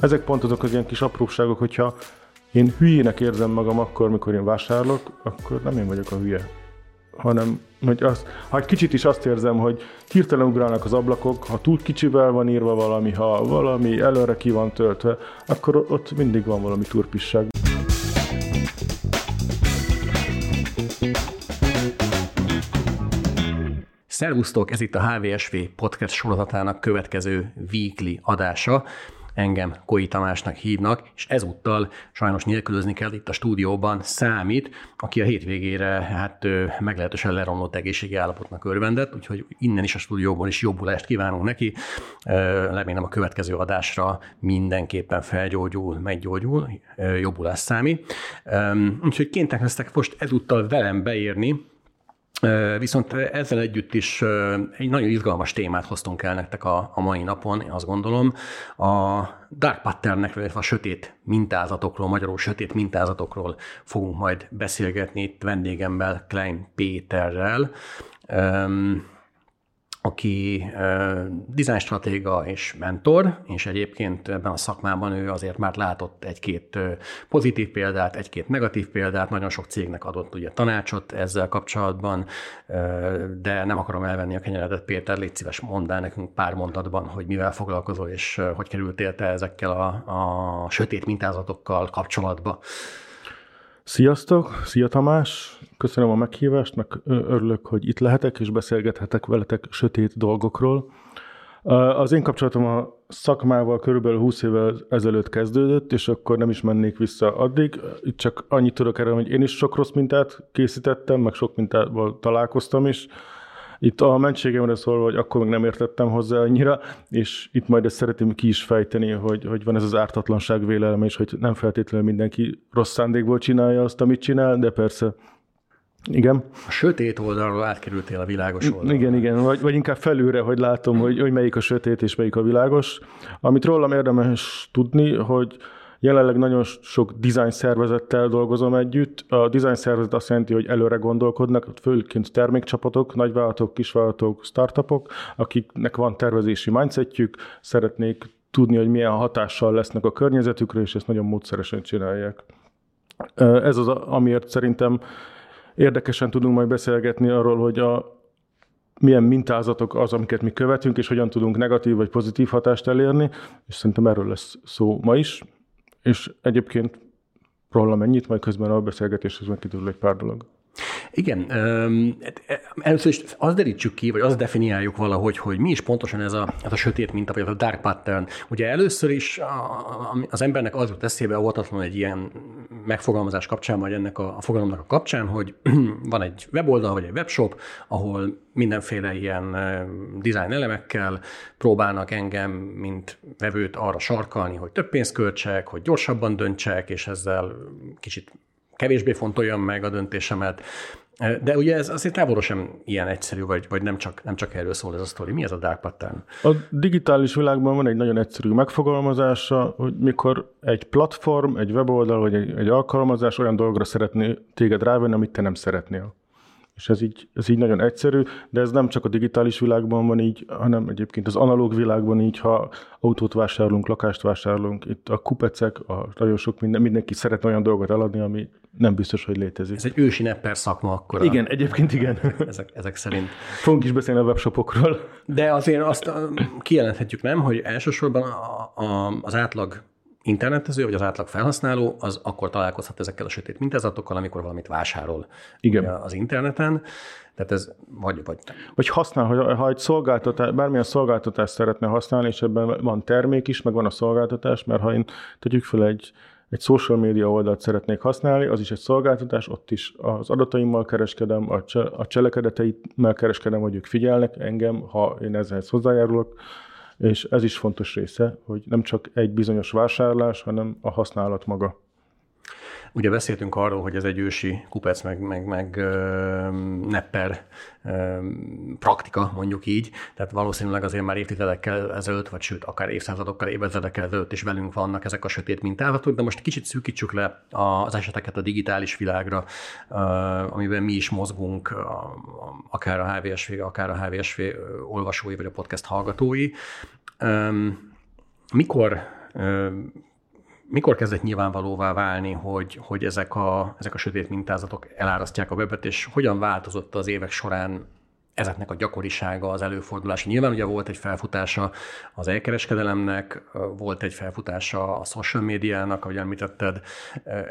Ezek pont azok az ilyen kis apróságok, hogyha én hülyének érzem magam akkor, mikor én vásárolok, akkor nem én vagyok a hülye, hanem hogy azt, ha egy kicsit is azt érzem, hogy hirtelen ugrálnak az ablakok, ha túl kicsivel van írva valami, ha valami előre ki van töltve, akkor ott mindig van valami turpisság. Szervusztok, ez itt a HVSV podcast sorozatának következő weekly adása engem Koi Tamásnak hívnak, és ezúttal sajnos nélkülözni kell itt a stúdióban számít, aki a hétvégére hát meglehetősen leromlott egészségi állapotnak örvendett, úgyhogy innen is a stúdióban is jobbulást kívánunk neki. Remélem a következő adásra mindenképpen felgyógyul, meggyógyul, jobbulás számít. Úgyhogy kénytek lesztek most ezúttal velem beérni, Viszont ezzel együtt is egy nagyon izgalmas témát hoztunk el nektek a, mai napon, én azt gondolom. A dark patternnek, vagy a sötét mintázatokról, magyarul sötét mintázatokról fogunk majd beszélgetni itt vendégemmel, Klein Péterrel aki design stratéga és mentor, és egyébként ebben a szakmában ő azért már látott egy-két pozitív példát, egy-két negatív példát, nagyon sok cégnek adott ugye tanácsot ezzel kapcsolatban, de nem akarom elvenni a kenyeredet, Péter, légy szíves, mondd el nekünk pár mondatban, hogy mivel foglalkozol, és hogy kerültél te ezekkel a, a sötét mintázatokkal kapcsolatba. Sziasztok, szia Tamás, köszönöm a meghívást, meg örülök, hogy itt lehetek és beszélgethetek veletek sötét dolgokról. Az én kapcsolatom a szakmával körülbelül 20 évvel ezelőtt kezdődött, és akkor nem is mennék vissza addig. Itt csak annyit tudok erre, hogy én is sok rossz mintát készítettem, meg sok mintával találkoztam is. Itt a mentségemre szólva, hogy akkor még nem értettem hozzá annyira, és itt majd ezt szeretném ki is fejteni, hogy, hogy van ez az ártatlanság vélelme, és hogy nem feltétlenül mindenki rossz szándékból csinálja azt, amit csinál, de persze igen. A sötét oldalról átkerültél a világos oldalra. Igen, igen, vagy, vagy inkább felülre, hogy látom, hogy, hogy melyik a sötét és melyik a világos. Amit rólam érdemes tudni, hogy Jelenleg nagyon sok design szervezettel dolgozom együtt. A design szervezet azt jelenti, hogy előre gondolkodnak, főként termékcsapatok, nagyvállalatok, kisvállalatok, startupok, akiknek van tervezési mindsetjük, szeretnék tudni, hogy milyen hatással lesznek a környezetükre, és ezt nagyon módszeresen csinálják. Ez az, amiért szerintem érdekesen tudunk majd beszélgetni arról, hogy a, milyen mintázatok az, amiket mi követünk, és hogyan tudunk negatív vagy pozitív hatást elérni, és szerintem erről lesz szó ma is. És egyébként róla mennyit, majd közben a beszélgetéshez kiderül egy pár dolog. Igen, először is azt derítsük ki, vagy azt definiáljuk valahogy, hogy mi is pontosan ez a, ez a sötét minta, vagy a dark pattern. Ugye először is az embernek az jut eszébe óvatatlanul egy ilyen megfogalmazás kapcsán, vagy ennek a, a fogalomnak a kapcsán, hogy van egy weboldal, vagy egy webshop, ahol mindenféle ilyen design elemekkel próbálnak engem, mint vevőt arra sarkalni, hogy több pénzt költsek, hogy gyorsabban döntsek, és ezzel kicsit kevésbé fontoljam meg a döntésemet. De ugye ez azért távolról sem ilyen egyszerű, vagy, vagy nem, csak, nem csak erről szól ez a sztori. Mi ez a dark pattern? A digitális világban van egy nagyon egyszerű megfogalmazása, hogy mikor egy platform, egy weboldal, vagy egy, egy alkalmazás olyan dolgra szeretné téged rávenni, amit te nem szeretnél. És ez így, ez így nagyon egyszerű, de ez nem csak a digitális világban van így, hanem egyébként az analóg világban így, ha autót vásárolunk, lakást vásárolunk, itt a kupecek, a nagyon sok minden, mindenki szeretne olyan dolgot eladni, ami nem biztos, hogy létezik. Ez egy ősi nepper szakma akkor. Igen, egyébként igen. Ezek, ezek szerint. Fogunk is beszélni a webshopokról. De azért azt kijelenthetjük, nem, hogy elsősorban a, a, az átlag internetező, vagy az átlag felhasználó, az akkor találkozhat ezekkel a sötét mintázatokkal, amikor valamit vásárol Igen. az interneten. Tehát ez vagy... Vagy, vagy használ, hogy ha egy szolgáltatás, bármilyen szolgáltatást szeretne használni, és ebben van termék is, meg van a szolgáltatás, mert ha én tegyük fel egy, egy social media oldalt szeretnék használni, az is egy szolgáltatás, ott is az adataimmal kereskedem, a, cse, a cselekedeteimmel kereskedem, hogy ők figyelnek engem, ha én ezzel hozzájárulok, és ez is fontos része, hogy nem csak egy bizonyos vásárlás, hanem a használat maga. Ugye beszéltünk arról, hogy ez egy ősi kupec, meg, meg, meg nepper praktika, mondjuk így, tehát valószínűleg azért már évtizedekkel ezelőtt, vagy sőt, akár évszázadokkal, évezredekkel ezelőtt is velünk vannak ezek a sötét mintázatok, de most kicsit szűkítsük le az eseteket a digitális világra, amiben mi is mozgunk, akár a HVSV, akár a HVSV olvasói, vagy a podcast hallgatói. Mikor mikor kezdett nyilvánvalóvá válni, hogy, hogy ezek, a, ezek a sötét mintázatok elárasztják a webet, és hogyan változott az évek során ezeknek a gyakorisága, az előfordulása. Nyilván ugye volt egy felfutása az elkereskedelemnek, volt egy felfutása a social médiának, ahogy említetted.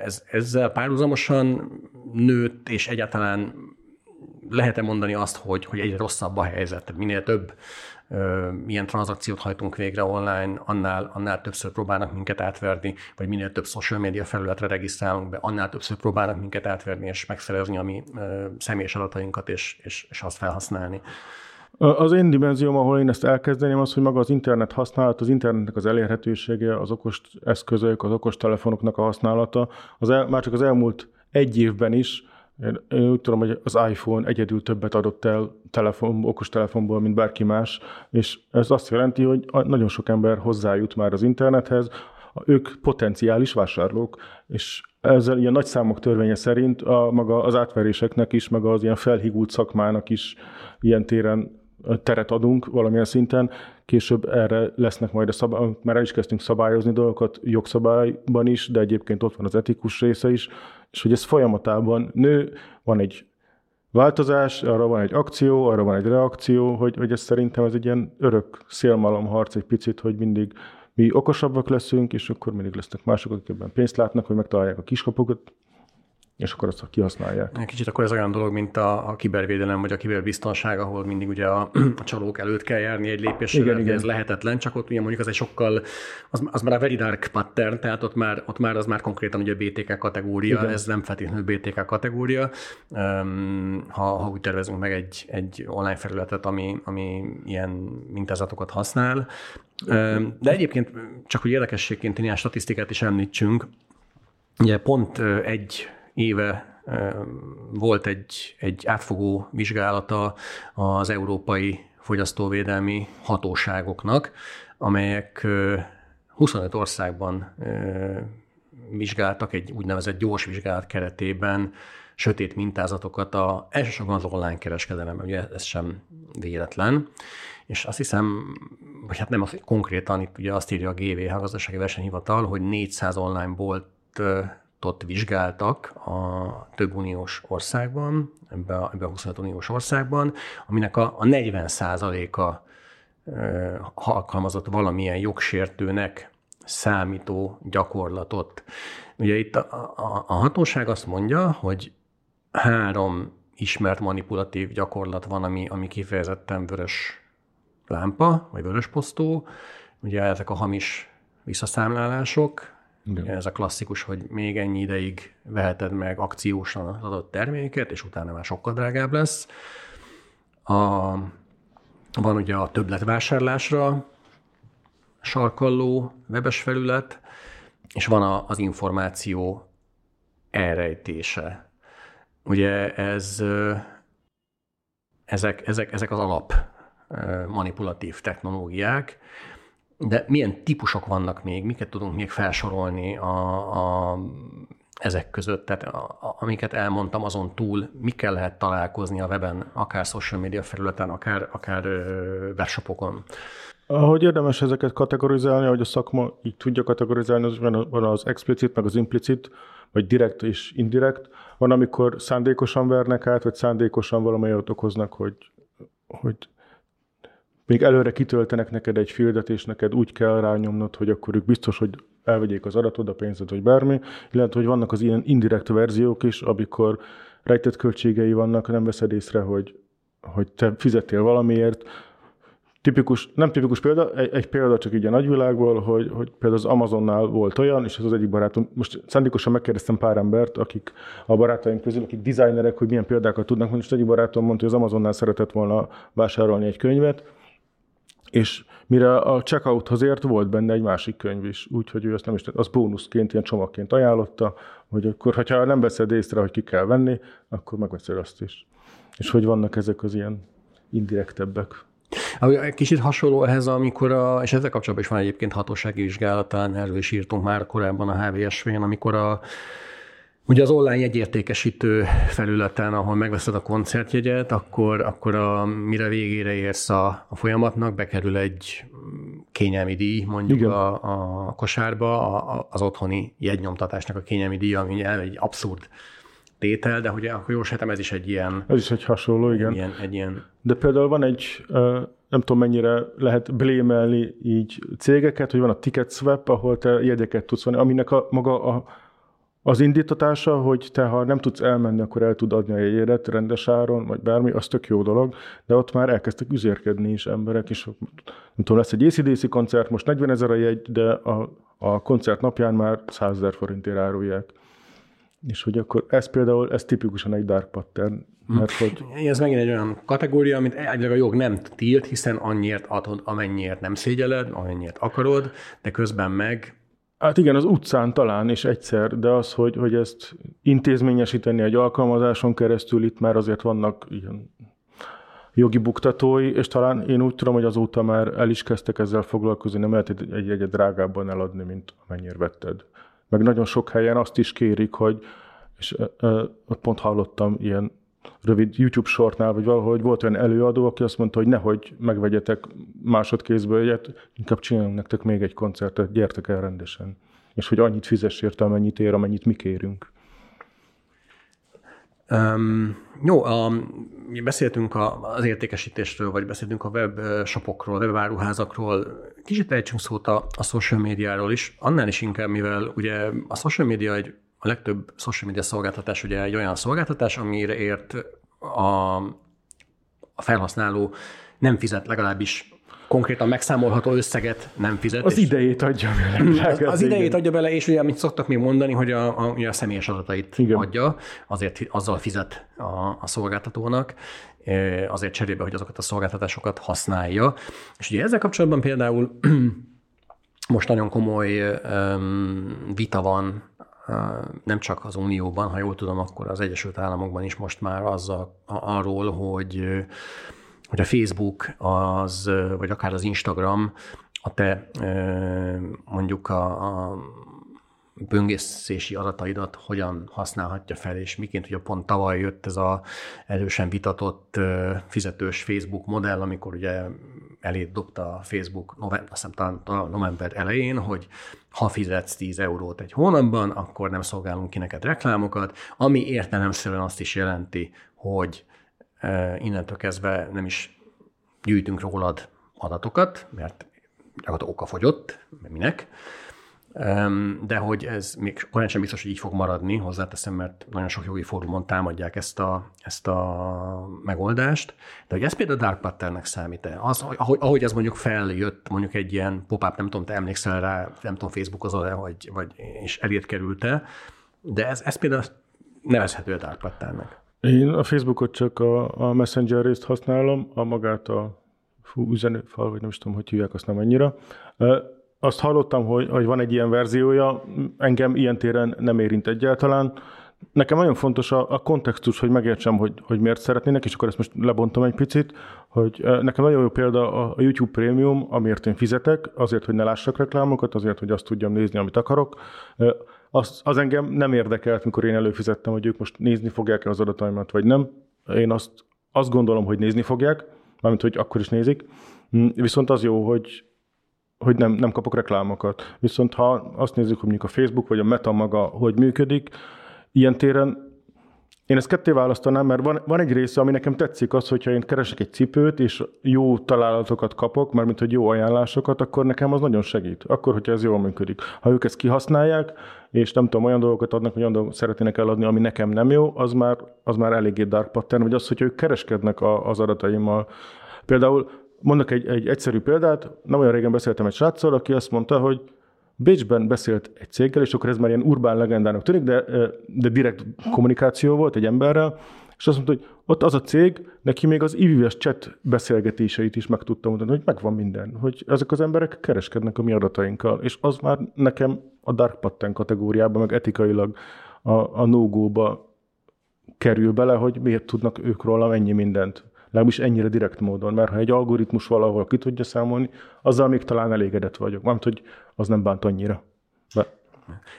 Ez, ezzel párhuzamosan nőtt, és egyáltalán lehet-e mondani azt, hogy, hogy egyre rosszabb a helyzet? Minél több milyen tranzakciót hajtunk végre online, annál, annál többször próbálnak minket átverni, vagy minél több social media felületre regisztrálunk be, annál többször próbálnak minket átverni és megszerezni a mi személyes adatainkat, és, és, és azt felhasználni. Az én dimenzióm, ahol én ezt elkezdeném, az, hogy maga az internet használat, az internetnek az elérhetősége, az okos eszközök, az okos telefonoknak a használata, az el, már csak az elmúlt egy évben is én, én úgy tudom, hogy az iPhone egyedül többet adott el telefon, okos telefonból, mint bárki más, és ez azt jelenti, hogy nagyon sok ember hozzájut már az internethez, ők potenciális vásárlók, és ezzel ilyen nagy számok törvénye szerint a, maga az átveréseknek is, meg az ilyen felhigult szakmának is ilyen téren teret adunk valamilyen szinten, később erre lesznek majd a szabály, mert el is kezdtünk szabályozni dolgokat jogszabályban is, de egyébként ott van az etikus része is, és hogy ez folyamatában nő, van egy változás, arra van egy akció, arra van egy reakció, hogy, hogy ez szerintem ez egy ilyen örök szélmalomharc egy picit, hogy mindig mi okosabbak leszünk, és akkor mindig lesznek mások, akik ebben pénzt látnak, hogy megtalálják a kiskapukat, és akkor azt kihasználják. Kicsit akkor ez olyan dolog, mint a, a kibervédelem, vagy a kiberbiztonság, ahol mindig ugye a, a csalók előtt kell járni egy lépésre, igen, igen. ez lehetetlen, csak ott ugye mondjuk az egy sokkal, az, az már a very dark pattern, tehát ott már, ott már az már konkrétan ugye BTK kategória, igen. ez nem feltétlenül BTK kategória. Um, ha, ha úgy tervezünk meg egy, egy online felületet, ami, ami ilyen mintázatokat használ, um, de egyébként csak hogy érdekességként ilyen statisztikát is említsünk, Ugye pont egy éve volt egy, egy átfogó vizsgálata az európai fogyasztóvédelmi hatóságoknak, amelyek 25 országban vizsgáltak egy úgynevezett gyors vizsgálat keretében sötét mintázatokat a, elsősorban az online kereskedelemben, ugye ez sem véletlen. És azt hiszem, vagy hát nem az, konkrétan itt ugye azt írja a GVH, a Gazdasági Versenyhivatal, hogy 400 online bolt ott vizsgáltak a több uniós országban, ebbe a, ebbe a 25 uniós országban, aminek a, a 40 a alkalmazott valamilyen jogsértőnek számító gyakorlatot. Ugye itt a, a, a hatóság azt mondja, hogy három ismert manipulatív gyakorlat van, ami, ami kifejezetten vörös lámpa, vagy vörös posztó. Ugye ezek a hamis visszaszámlálások, igen. Ez a klasszikus, hogy még ennyi ideig veheted meg akciósan az adott terméket, és utána már sokkal drágább lesz. A, van ugye a többletvásárlásra sarkalló webes felület, és van a, az információ elrejtése. Ugye ez, ezek, ezek, ezek az alap manipulatív technológiák, de milyen típusok vannak még, miket tudunk még felsorolni a, a, ezek között, tehát a, a, amiket elmondtam azon túl, mikkel lehet találkozni a weben, akár social media felületen, akár, akár webshopokon? Ahogy érdemes ezeket kategorizálni, hogy a szakma így tudja kategorizálni, az van az explicit, meg az implicit, vagy direkt és indirekt. Van, amikor szándékosan vernek át, vagy szándékosan valamelyet okoznak, hogy, hogy még előre kitöltenek neked egy fieldet, és neked úgy kell rányomnod, hogy akkor ők biztos, hogy elvegyék az adatod, a pénzed, vagy bármi, illetve, hogy vannak az ilyen indirekt verziók is, amikor rejtett költségei vannak, nem veszed észre, hogy, hogy te fizettél valamiért. Tipikus, nem tipikus példa, egy, egy példa csak így a nagyvilágból, hogy, hogy például az Amazonnál volt olyan, és ez az egyik barátom, most szándékosan megkérdeztem pár embert, akik a barátaim közül, akik designerek, hogy milyen példákat tudnak, most egyik barátom mondta, hogy az Amazonnál szeretett volna vásárolni egy könyvet, és mire a checkouthoz ért, volt benne egy másik könyv is, úgyhogy ő azt nem is, az bónuszként, ilyen csomagként ajánlotta, hogy akkor, ha nem veszed észre, hogy ki kell venni, akkor megveszed azt is. És hogy vannak ezek az ilyen indirektebbek. Kicsit hasonló ehhez, amikor, a, és ezzel kapcsolatban is van egyébként hatósági vizsgálatán, erről is írtunk már korábban a HVSV-n, amikor a Ugye az online jegyértékesítő felületen, ahol megveszed a koncertjegyet, akkor, akkor a, mire végére érsz a, a folyamatnak, bekerül egy kényelmi díj mondjuk a, a kosárba, a, az otthoni jegynyomtatásnak a kényelmi díj, ami egy abszurd tétel, de hogy akkor jól sejtem, ez is egy ilyen... Ez is egy hasonló, igen. Egy ilyen, egy ilyen... De például van egy, nem tudom mennyire lehet blémelni így cégeket, hogy van a Ticket Swap, ahol te jegyeket tudsz venni, aminek a maga a, az indítatása, hogy te ha nem tudsz elmenni, akkor el tud adni a jegyedet rendes áron, vagy bármi, az tök jó dolog, de ott már elkezdtek üzérkedni is emberek, és nem tudom, lesz egy ACDC koncert, most 40 ezer a jegy, de a, a koncert napján már 100 ezer forintért árulják. És hogy akkor ez például, ez tipikusan egy dark pattern, mert hogy... Ez megint egy olyan kategória, amit egyre a jog nem tilt, hiszen annyiért adod, amennyiért nem szégyeled, amennyiért akarod, de közben meg Hát igen, az utcán talán és egyszer, de az, hogy, hogy ezt intézményesíteni egy alkalmazáson keresztül, itt már azért vannak ilyen jogi buktatói, és talán én úgy tudom, hogy azóta már el is kezdtek ezzel foglalkozni, nem lehet egy egyet drágábban eladni, mint amennyire vetted. Meg nagyon sok helyen azt is kérik, hogy, és pont hallottam ilyen rövid YouTube sortnál, vagy valahogy volt olyan előadó, aki azt mondta, hogy nehogy megvegyetek másodkézből egyet, inkább csinálunk nektek még egy koncertet, gyertek el rendesen. És hogy annyit fizess érte, amennyit ér, amennyit mi kérünk. Um, jó, a, mi beszéltünk a, az értékesítésről, vagy beszéltünk a webshopokról, webáruházakról, kicsit ejtsünk szót a, a social médiáról is, annál is inkább, mivel ugye a social média egy a legtöbb social media szolgáltatás ugye egy olyan szolgáltatás, amire ért a, a felhasználó nem fizet legalábbis konkrétan megszámolható összeget nem fizet. Az idejét adja bele. Az, az idejét adja bele, és ugye, amit szoktak még mondani, hogy a, a, a személyes adatait Igen. adja, azért azzal fizet a, a szolgáltatónak, azért cserébe, hogy azokat a szolgáltatásokat használja. És ugye ezzel kapcsolatban például most nagyon komoly um, vita van nem csak az Unióban, ha jól tudom, akkor az Egyesült Államokban is most már azzal, arról, hogy, hogy a Facebook az, vagy akár az Instagram a te mondjuk a, a böngészési adataidat hogyan használhatja fel, és miként ugye pont tavaly jött ez a erősen vitatott fizetős Facebook modell, amikor ugye elét dobta a Facebook november, azt hiszem talán november elején, hogy ha fizetsz 10 eurót egy hónapban, akkor nem szolgálunk ki neked reklámokat, ami értelemszerűen azt is jelenti, hogy innentől kezdve nem is gyűjtünk rólad adatokat, mert gyakorlatilag oka fogyott, minek, de hogy ez még olyan sem biztos, hogy így fog maradni, hozzáteszem, mert nagyon sok jogi fórumon támadják ezt a, ezt a megoldást, de hogy ez például Dark Patternnek számít-e? Az, ahogy, ahogy ez mondjuk feljött, mondjuk egy ilyen pop-up, nem tudom, te emlékszel rá, nem tudom, Facebookozol-e, vagy, vagy és elét került-e, de ez, ez például nevezhető a Dark Patternnek. Én a Facebookot csak a, a Messenger részt használom, a magát a fú, üzenőfal, vagy nem is tudom, hogy hívják azt nem annyira azt hallottam, hogy, hogy van egy ilyen verziója, engem ilyen téren nem érint egyáltalán. Nekem nagyon fontos a, a kontextus, hogy megértsem, hogy, hogy miért szeretnének, és akkor ezt most lebontom egy picit, hogy nekem nagyon jó példa a, YouTube Premium, amiért én fizetek, azért, hogy ne lássak reklámokat, azért, hogy azt tudjam nézni, amit akarok. Az, az engem nem érdekelt, mikor én előfizettem, hogy ők most nézni fogják-e az adataimat, vagy nem. Én azt, azt gondolom, hogy nézni fogják, mármint, hogy akkor is nézik. Hm, viszont az jó, hogy hogy nem, nem kapok reklámokat. Viszont ha azt nézzük, hogy mondjuk a Facebook vagy a Meta maga hogy működik, ilyen téren én ezt ketté választanám, mert van, van egy része, ami nekem tetszik az, hogyha én keresek egy cipőt, és jó találatokat kapok, mármint hogy jó ajánlásokat, akkor nekem az nagyon segít. Akkor, hogyha ez jól működik. Ha ők ezt kihasználják, és nem tudom, olyan dolgokat adnak, olyan dolgokat szeretnének eladni, ami nekem nem jó, az már, az már eléggé dark pattern, vagy az, hogyha ők kereskednek a, az adataimmal. Például Mondok egy, egy egyszerű példát, nem olyan régen beszéltem egy sráccal, aki azt mondta, hogy Bécsben beszélt egy céggel, és akkor ez már ilyen urbán legendának tűnik, de, de direkt kommunikáció volt egy emberrel, és azt mondta, hogy ott az a cég, neki még az IVS chat beszélgetéseit is meg tudta mondani, hogy megvan minden, hogy ezek az emberek kereskednek a mi adatainkkal, és az már nekem a dark pattern kategóriában, meg etikailag a, a no-go-ba kerül bele, hogy miért tudnak ők róla ennyi mindent legalábbis ennyire direkt módon, mert ha egy algoritmus valahol ki tudja számolni, azzal még talán elégedett vagyok. Mert hogy az nem bánt annyira. De...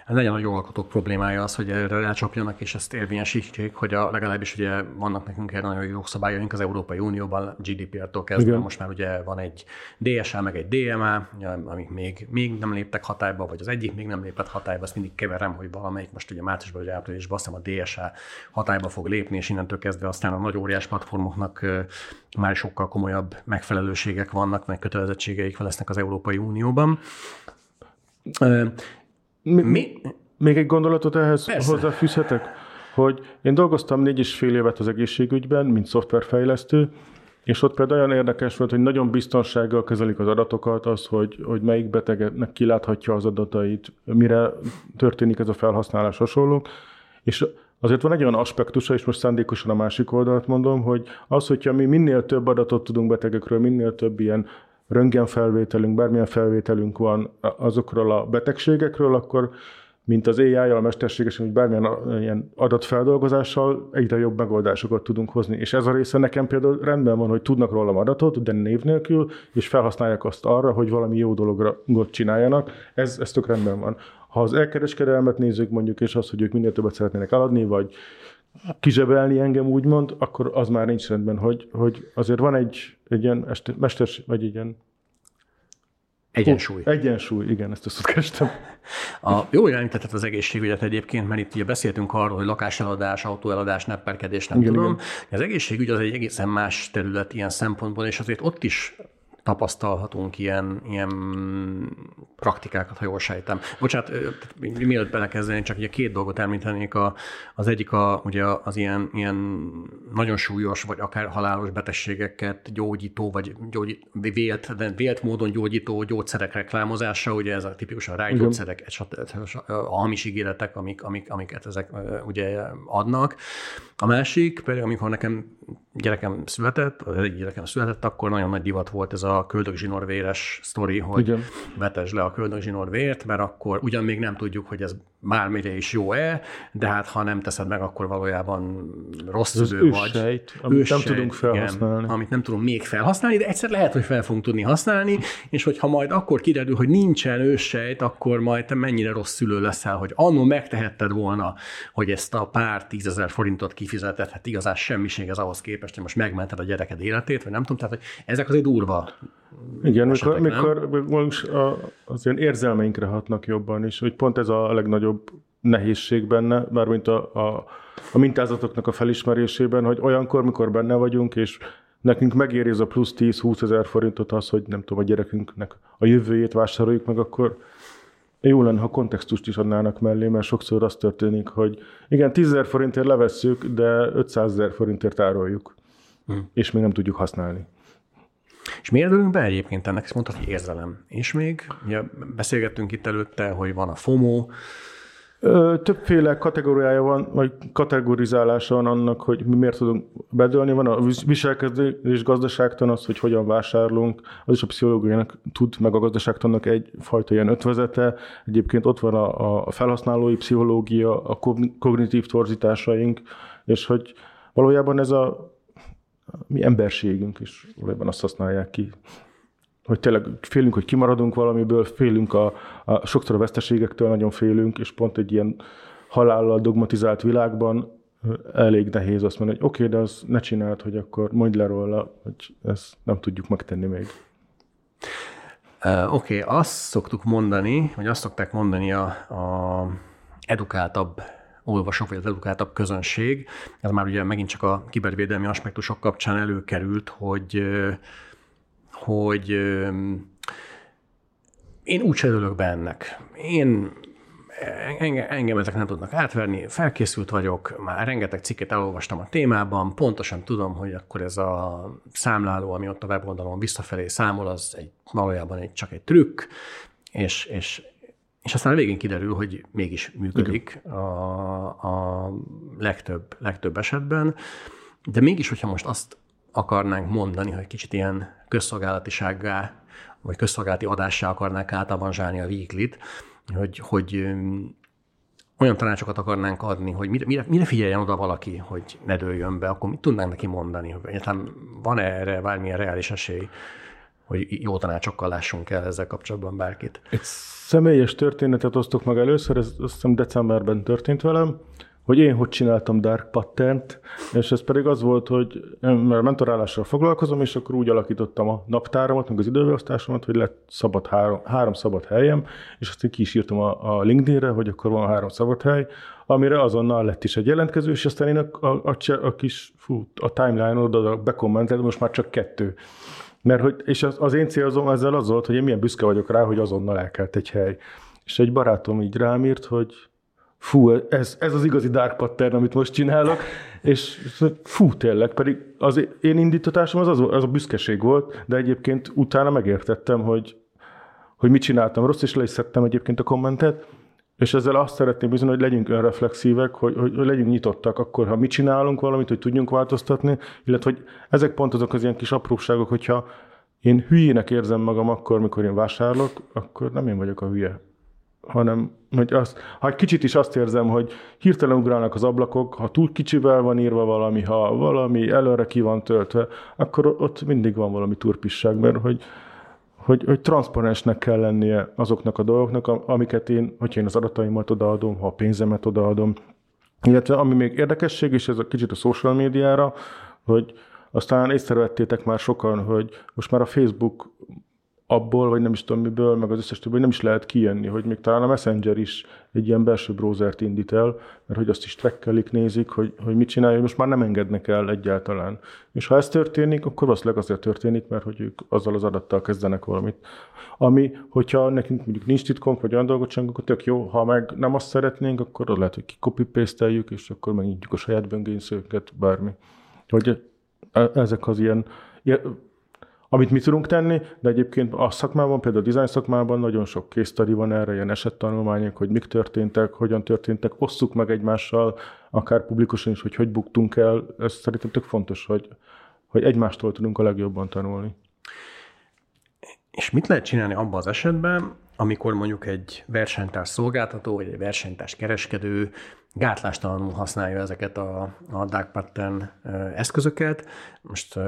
Ez legyen a jogalkotók problémája az, hogy erre rácsapjanak, és ezt érvényesítsék, hogy a, legalábbis ugye vannak nekünk egy nagyon jó jogszabályaink az Európai Unióban, GDPR-tól kezdve, Igen. most már ugye van egy DSA, meg egy DMA, amik még, még nem léptek hatályba, vagy az egyik még nem lépett hatályba, azt mindig keverem, hogy valamelyik most ugye márciusban vagy áprilisban azt hiszem a DSA hatályba fog lépni, és innentől kezdve aztán a nagy óriás platformoknak már sokkal komolyabb megfelelőségek vannak, meg kötelezettségeik lesznek az Európai Unióban. Mi, mi? Még egy gondolatot ehhez Persze. hozzáfűzhetek? Hogy én dolgoztam négy és fél évet az egészségügyben, mint szoftverfejlesztő, és ott például olyan érdekes volt, hogy nagyon biztonsággal kezelik az adatokat, az, hogy, hogy melyik betegnek kiláthatja az adatait, mire történik ez a felhasználás hasonlók. És azért van egy olyan aspektusa, és most szándékosan a másik oldalt mondom, hogy az, hogyha mi minél több adatot tudunk betegekről, minél több ilyen röntgenfelvételünk, bármilyen felvételünk van azokról a betegségekről, akkor mint az AI, a mesterséges, vagy bármilyen ilyen adatfeldolgozással egyre jobb megoldásokat tudunk hozni. És ez a része nekem például rendben van, hogy tudnak rólam adatot, de név nélkül, és felhasználják azt arra, hogy valami jó dologra csináljanak. Ez, ez tök rendben van. Ha az elkereskedelmet nézzük mondjuk, és az, hogy ők minél többet szeretnének eladni, vagy kizsebelni engem úgymond, akkor az már nincs rendben, hogy, hogy azért van egy, egy ilyen mesters, vagy egy ilyen Egyensúly. Hú, egyensúly, igen, ezt azt kerestem. A, jó irányítettet az egészségügyet egyébként, mert itt ugye beszéltünk arról, hogy lakáseladás, autóeladás, nepperkedés, nem igen, tudom. Igen. Az egészségügy az egy egészen más terület ilyen szempontból, és azért ott is tapasztalhatunk ilyen, ilyen praktikákat, ha jól sejtem. Bocsánat, mielőtt belekezdenék, csak ugye két dolgot említenék. A, az egyik a, ugye az ilyen, ilyen nagyon súlyos, vagy akár halálos betegségeket gyógyító, vagy gyógyít, vélt, de vélt módon gyógyító gyógyszerek reklámozása, ugye ez a tipikusan rágyógyszerek, a hamis ígéretek, amik, amik, amiket ezek ugye adnak. A másik, pedig amikor nekem gyerekem született, egy gyerekem született, akkor nagyon nagy divat volt ez a köldögzsinórvéres sztori, hogy Igen. vetesd le a köldögzsinórvért, mert akkor ugyan még nem tudjuk, hogy ez bármire is jó-e, de hát ha nem teszed meg, akkor valójában rossz ez szülő vagy. Amit őssejt, nem tudunk felhasználni. Igen, amit nem tudunk még felhasználni, de egyszer lehet, hogy fel fogunk tudni használni, és hogyha majd akkor kiderül, hogy nincsen őssejt, akkor majd te mennyire rossz szülő leszel, hogy annól megtehetted volna, hogy ezt a pár tízezer forintot kifizetett, hát igazán semmiség ez ahhoz képest, hogy most megmented a gyereked életét, vagy nem tudom, tehát hogy ezek azért durva igen, mikor, mikor az ilyen érzelmeinkre hatnak jobban is, hogy pont ez a legnagyobb nehézség benne, mármint a, a, a mintázatoknak a felismerésében, hogy olyankor, mikor benne vagyunk, és nekünk megéri ez a plusz 10-20 ezer forintot az, hogy nem tudom, a gyerekünknek a jövőjét vásároljuk meg, akkor jó lenne, ha kontextust is adnának mellé, mert sokszor az történik, hogy igen, 10 ezer forintért levesszük, de 500 ezer forintért ároljuk, hmm. és még nem tudjuk használni. És miért örülünk be egyébként ennek? Ezt mondtad, hogy érzelem. És még, ugye beszélgettünk itt előtte, hogy van a FOMO, Többféle kategóriája van, vagy kategorizálása van annak, hogy mi miért tudunk bedőlni. Van a viselkedés gazdaságtan, az, hogy hogyan vásárlunk, az is a pszichológiának tud, meg a gazdaságtannak egyfajta ilyen ötvezete. Egyébként ott van a, a felhasználói pszichológia, a kognitív torzításaink, és hogy valójában ez a mi emberségünk is valójában azt használják ki hogy tényleg félünk, hogy kimaradunk valamiből, félünk a, a sokszor a veszteségektől, nagyon félünk, és pont egy ilyen halállal dogmatizált világban elég nehéz azt mondani, hogy oké, okay, de azt ne csináld, hogy akkor mondj le róla, hogy ezt nem tudjuk megtenni még. Uh, oké, okay, azt szoktuk mondani, vagy azt szokták mondani a, a edukáltabb olvasók, vagy az edukáltabb közönség, ez már ugye megint csak a kibervédelmi aspektusok kapcsán előkerült, hogy hogy én úgy örülök be ennek. Én engem, ezek nem tudnak átverni, felkészült vagyok, már rengeteg cikket elolvastam a témában, pontosan tudom, hogy akkor ez a számláló, ami ott a weboldalon visszafelé számol, az egy, valójában egy, csak egy trükk, és, és, és aztán a végén kiderül, hogy mégis működik a, a legtöbb, legtöbb esetben, de mégis, hogyha most azt akarnánk mondani, hogy kicsit ilyen közszolgálatisággá, vagy közszolgálati adássá akarnánk átavanzsálni a weeklit, hogy, hogy olyan tanácsokat akarnánk adni, hogy mire, mire, mire figyeljen oda valaki, hogy ne dőljön be, akkor mit tudnánk neki mondani? Hogy egyáltalán van -e erre bármilyen reális esély, hogy jó tanácsokkal lássunk el ezzel kapcsolatban bárkit. Egy személyes történetet osztok meg először, ez azt hiszem decemberben történt velem hogy én hogy csináltam dark pattern és ez pedig az volt, hogy mert mentorálással foglalkozom, és akkor úgy alakítottam a naptáramat, meg az időbeosztásomat, hogy lett szabad három, három szabad helyem, és azt ki is írtam a, a LinkedInre, hogy akkor van három szabad hely, amire azonnal lett is egy jelentkező, és aztán én a, a, a, a kis fú, a timeline oda bekommenteltem, most már csak kettő. Mert hogy, és az, az én célzom ezzel az volt, hogy én milyen büszke vagyok rá, hogy azonnal elkelt egy hely. És egy barátom így rám írt, hogy fú, ez, ez az igazi dark pattern, amit most csinálok, és fú, tényleg, pedig az én indítatásom az, az, az a büszkeség volt, de egyébként utána megértettem, hogy, hogy mit csináltam rossz, és le is szedtem egyébként a kommentet, és ezzel azt szeretném bizony, hogy legyünk önreflexívek, hogy, hogy, legyünk nyitottak akkor, ha mit csinálunk valamit, hogy tudjunk változtatni, illetve hogy ezek pont azok az ilyen kis apróságok, hogyha én hülyének érzem magam akkor, mikor én vásárolok, akkor nem én vagyok a hülye hanem hogy azt, ha egy kicsit is azt érzem, hogy hirtelen ugrálnak az ablakok, ha túl kicsivel van írva valami, ha valami előre ki van töltve, akkor ott mindig van valami turpisság, mert hogy, hogy, hogy transzparensnek kell lennie azoknak a dolgoknak, amiket én, hogyha én az adataimat odaadom, ha a pénzemet odaadom, illetve ami még érdekesség, és ez a kicsit a social médiára, hogy aztán észrevettétek már sokan, hogy most már a Facebook abból, vagy nem is tudom miből, meg az összes többi, nem is lehet kijönni, hogy még talán a Messenger is egy ilyen belső browsert indít el, mert hogy azt is trackelik, nézik, hogy, hogy mit csinálja, hogy most már nem engednek el egyáltalán. És ha ez történik, akkor valószínűleg azért történik, mert hogy ők azzal az adattal kezdenek valamit. Ami, hogyha nekünk mondjuk nincs titkunk, vagy olyan dolgot sem, akkor tök jó, ha meg nem azt szeretnénk, akkor lehet, hogy copy paste és akkor megnyitjuk a saját böngészőket, bármi. Hogy e- ezek az ilyen amit mi tudunk tenni, de egyébként a szakmában, például a design szakmában nagyon sok case van erre, ilyen esettanulmányok, hogy mik történtek, hogyan történtek, osszuk meg egymással, akár publikusan is, hogy hogy buktunk el. Ez szerintem tök fontos, hogy, hogy egymástól tudunk a legjobban tanulni. És mit lehet csinálni abban az esetben, amikor mondjuk egy versenytárs szolgáltató, vagy egy versenytárs kereskedő gátlástalanul használja ezeket a, a dark pattern eszközöket. Most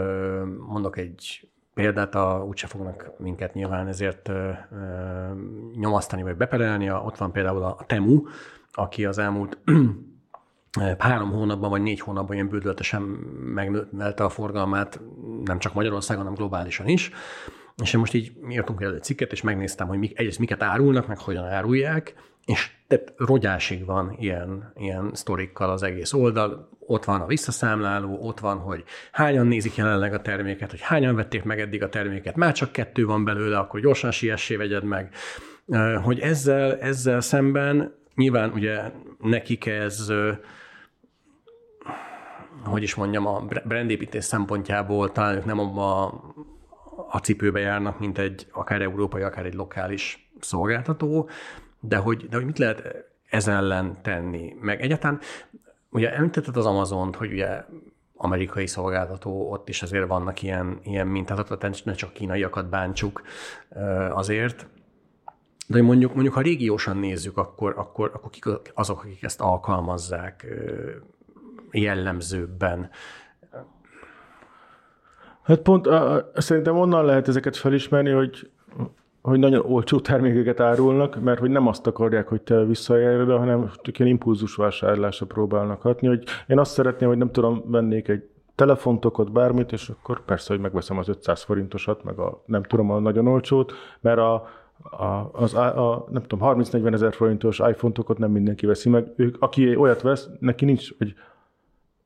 mondok egy példát, a, úgyse fognak minket nyilván ezért ö, ö, nyomasztani vagy beperelni. Ott van például a Temu, aki az elmúlt három hónapban vagy négy hónapban ilyen bődöltesen megnövelte a forgalmát, nem csak Magyarországon, hanem globálisan is. És én most így írtunk el egy cikket, és megnéztem, hogy mik, egyrészt miket árulnak, meg hogyan árulják, és tehát rogyásig van ilyen, ilyen sztorikkal az egész oldal. Ott van a visszaszámláló, ott van, hogy hányan nézik jelenleg a terméket, hogy hányan vették meg eddig a terméket, már csak kettő van belőle, akkor gyorsan siessé vegyed meg. Hogy ezzel, ezzel szemben nyilván ugye nekik ez hogy is mondjam, a brandépítés szempontjából talán ők nem abba a cipőbe járnak, mint egy akár európai, akár egy lokális szolgáltató, de hogy, de hogy mit lehet ez ellen tenni? Meg egyáltalán, ugye említetted az Amazon-t, hogy ugye amerikai szolgáltató, ott is azért vannak ilyen, ilyen mintázatok, ne csak kínaiakat bántsuk azért, de mondjuk, mondjuk ha régiósan nézzük, akkor, akkor, akkor kik azok, akik ezt alkalmazzák jellemzőbben? Hát pont szerintem onnan lehet ezeket felismerni, hogy hogy nagyon olcsó termékeket árulnak, mert hogy nem azt akarják, hogy te visszajelred, hanem csak ilyen impulzusvásárlásra próbálnak hatni, hogy én azt szeretném, hogy nem tudom, vennék egy telefontokot, bármit, és akkor persze, hogy megveszem az 500 forintosat, meg a nem tudom, a nagyon olcsót, mert a, a, az, a, a nem tudom, 30-40 ezer forintos iPhone-okat nem mindenki veszi meg. Ők, aki olyat vesz, neki nincs, hogy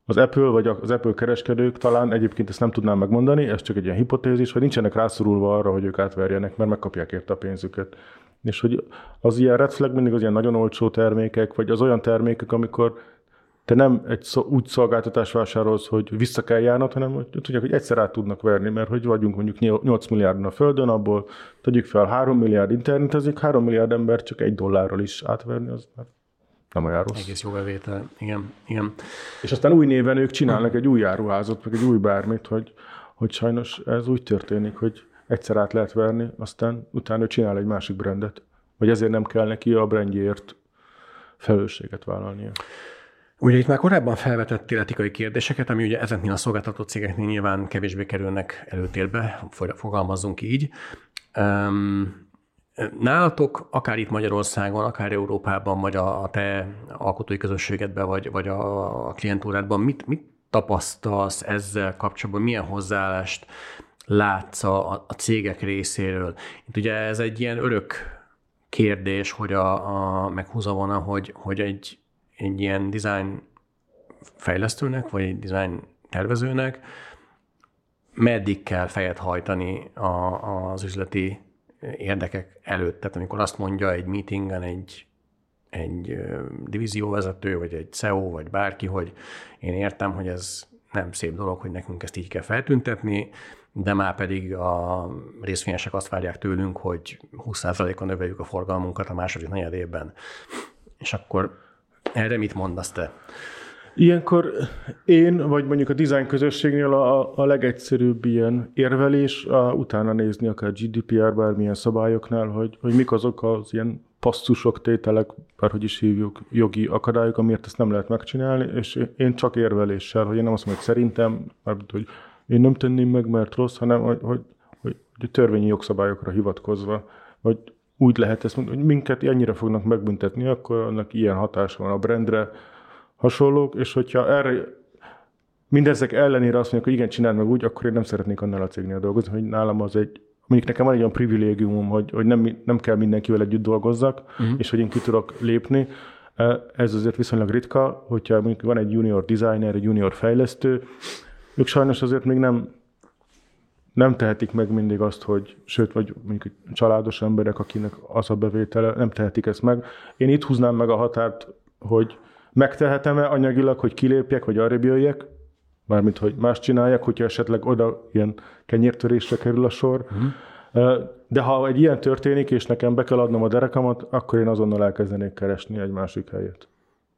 az Apple vagy az Apple kereskedők talán egyébként ezt nem tudnám megmondani, ez csak egy ilyen hipotézis, hogy nincsenek rászorulva arra, hogy ők átverjenek, mert megkapják érte a pénzüket. És hogy az ilyen red flag mindig az ilyen nagyon olcsó termékek, vagy az olyan termékek, amikor te nem egy szó, úgy szolgáltatást vásárolsz, hogy vissza kell járnod, hanem hogy tudják, hogy egyszer át tudnak verni, mert hogy vagyunk mondjuk 8 milliárdon a Földön, abból tegyük fel 3 milliárd internetezik, 3 milliárd ember csak egy dollárral is átverni, az már nem olyan rossz. Egész jó bevétel, igen, igen. És aztán új néven ők csinálnak egy új áruházat, meg egy új bármit, hogy, hogy sajnos ez úgy történik, hogy egyszer át lehet verni, aztán utána ő csinál egy másik brandet. Vagy ezért nem kell neki a brandjért felelősséget vállalnia. Ugye itt már korábban felvetettél etikai kérdéseket, ami ugye ezeknél a szolgáltató cégeknél nyilván kevésbé kerülnek előtérbe, fogalmazzunk így. Nálatok, akár itt Magyarországon, akár Európában, vagy a, te alkotói közösségedben, vagy, vagy a, a klientúrádban, mit, mit tapasztalsz ezzel kapcsolatban, milyen hozzáállást látsz a, a cégek részéről? Itt ugye ez egy ilyen örök kérdés, hogy a, a meghúzavona, hogy, hogy egy, egy ilyen design fejlesztőnek, vagy egy design tervezőnek meddig kell fejet hajtani a, az üzleti érdekek előtt. Tehát amikor azt mondja egy meetingen egy, egy divízióvezető, vagy egy CEO, vagy bárki, hogy én értem, hogy ez nem szép dolog, hogy nekünk ezt így kell feltüntetni, de már pedig a részvényesek azt várják tőlünk, hogy 20%-on növeljük a forgalmunkat a második negyed évben. És akkor erre mit mondasz te? Ilyenkor én, vagy mondjuk a design közösségnél a, a legegyszerűbb ilyen érvelés, a, utána nézni akár GDPR, bármilyen szabályoknál, hogy, hogy mik azok az ilyen passzusok, tételek, bárhogy is hívjuk, jogi akadályok, amiért ezt nem lehet megcsinálni, és én csak érveléssel, hogy én nem azt mondom, hogy szerintem, mert hogy én nem tenném meg, mert rossz, hanem hogy, hogy, hogy, hogy törvényi jogszabályokra hivatkozva, vagy úgy lehet ezt mondani, hogy minket ennyire fognak megbüntetni, akkor annak ilyen hatása van a brandre, hasonlók, és hogyha erre mindezek ellenére azt mondják, hogy igen, csináld meg úgy, akkor én nem szeretnék annál a cégnél dolgozni, hogy nálam az egy, mondjuk nekem van egy olyan privilégiumom, hogy, hogy nem, nem kell mindenkivel együtt dolgozzak, uh-huh. és hogy én ki tudok lépni. Ez azért viszonylag ritka, hogyha mondjuk van egy junior designer, egy junior fejlesztő, ők sajnos azért még nem, nem tehetik meg mindig azt, hogy, sőt, vagy mondjuk családos emberek, akinek az a bevétele, nem tehetik ezt meg. Én itt húznám meg a határt, hogy megtehetem-e anyagilag, hogy kilépjek, hogy arrébb jöjjek, mármint, hogy más csináljak, hogyha esetleg oda ilyen kenyértörésre kerül a sor. Uh-huh. De ha egy ilyen történik, és nekem be kell adnom a derekamat, akkor én azonnal elkezdenék keresni egy másik helyet.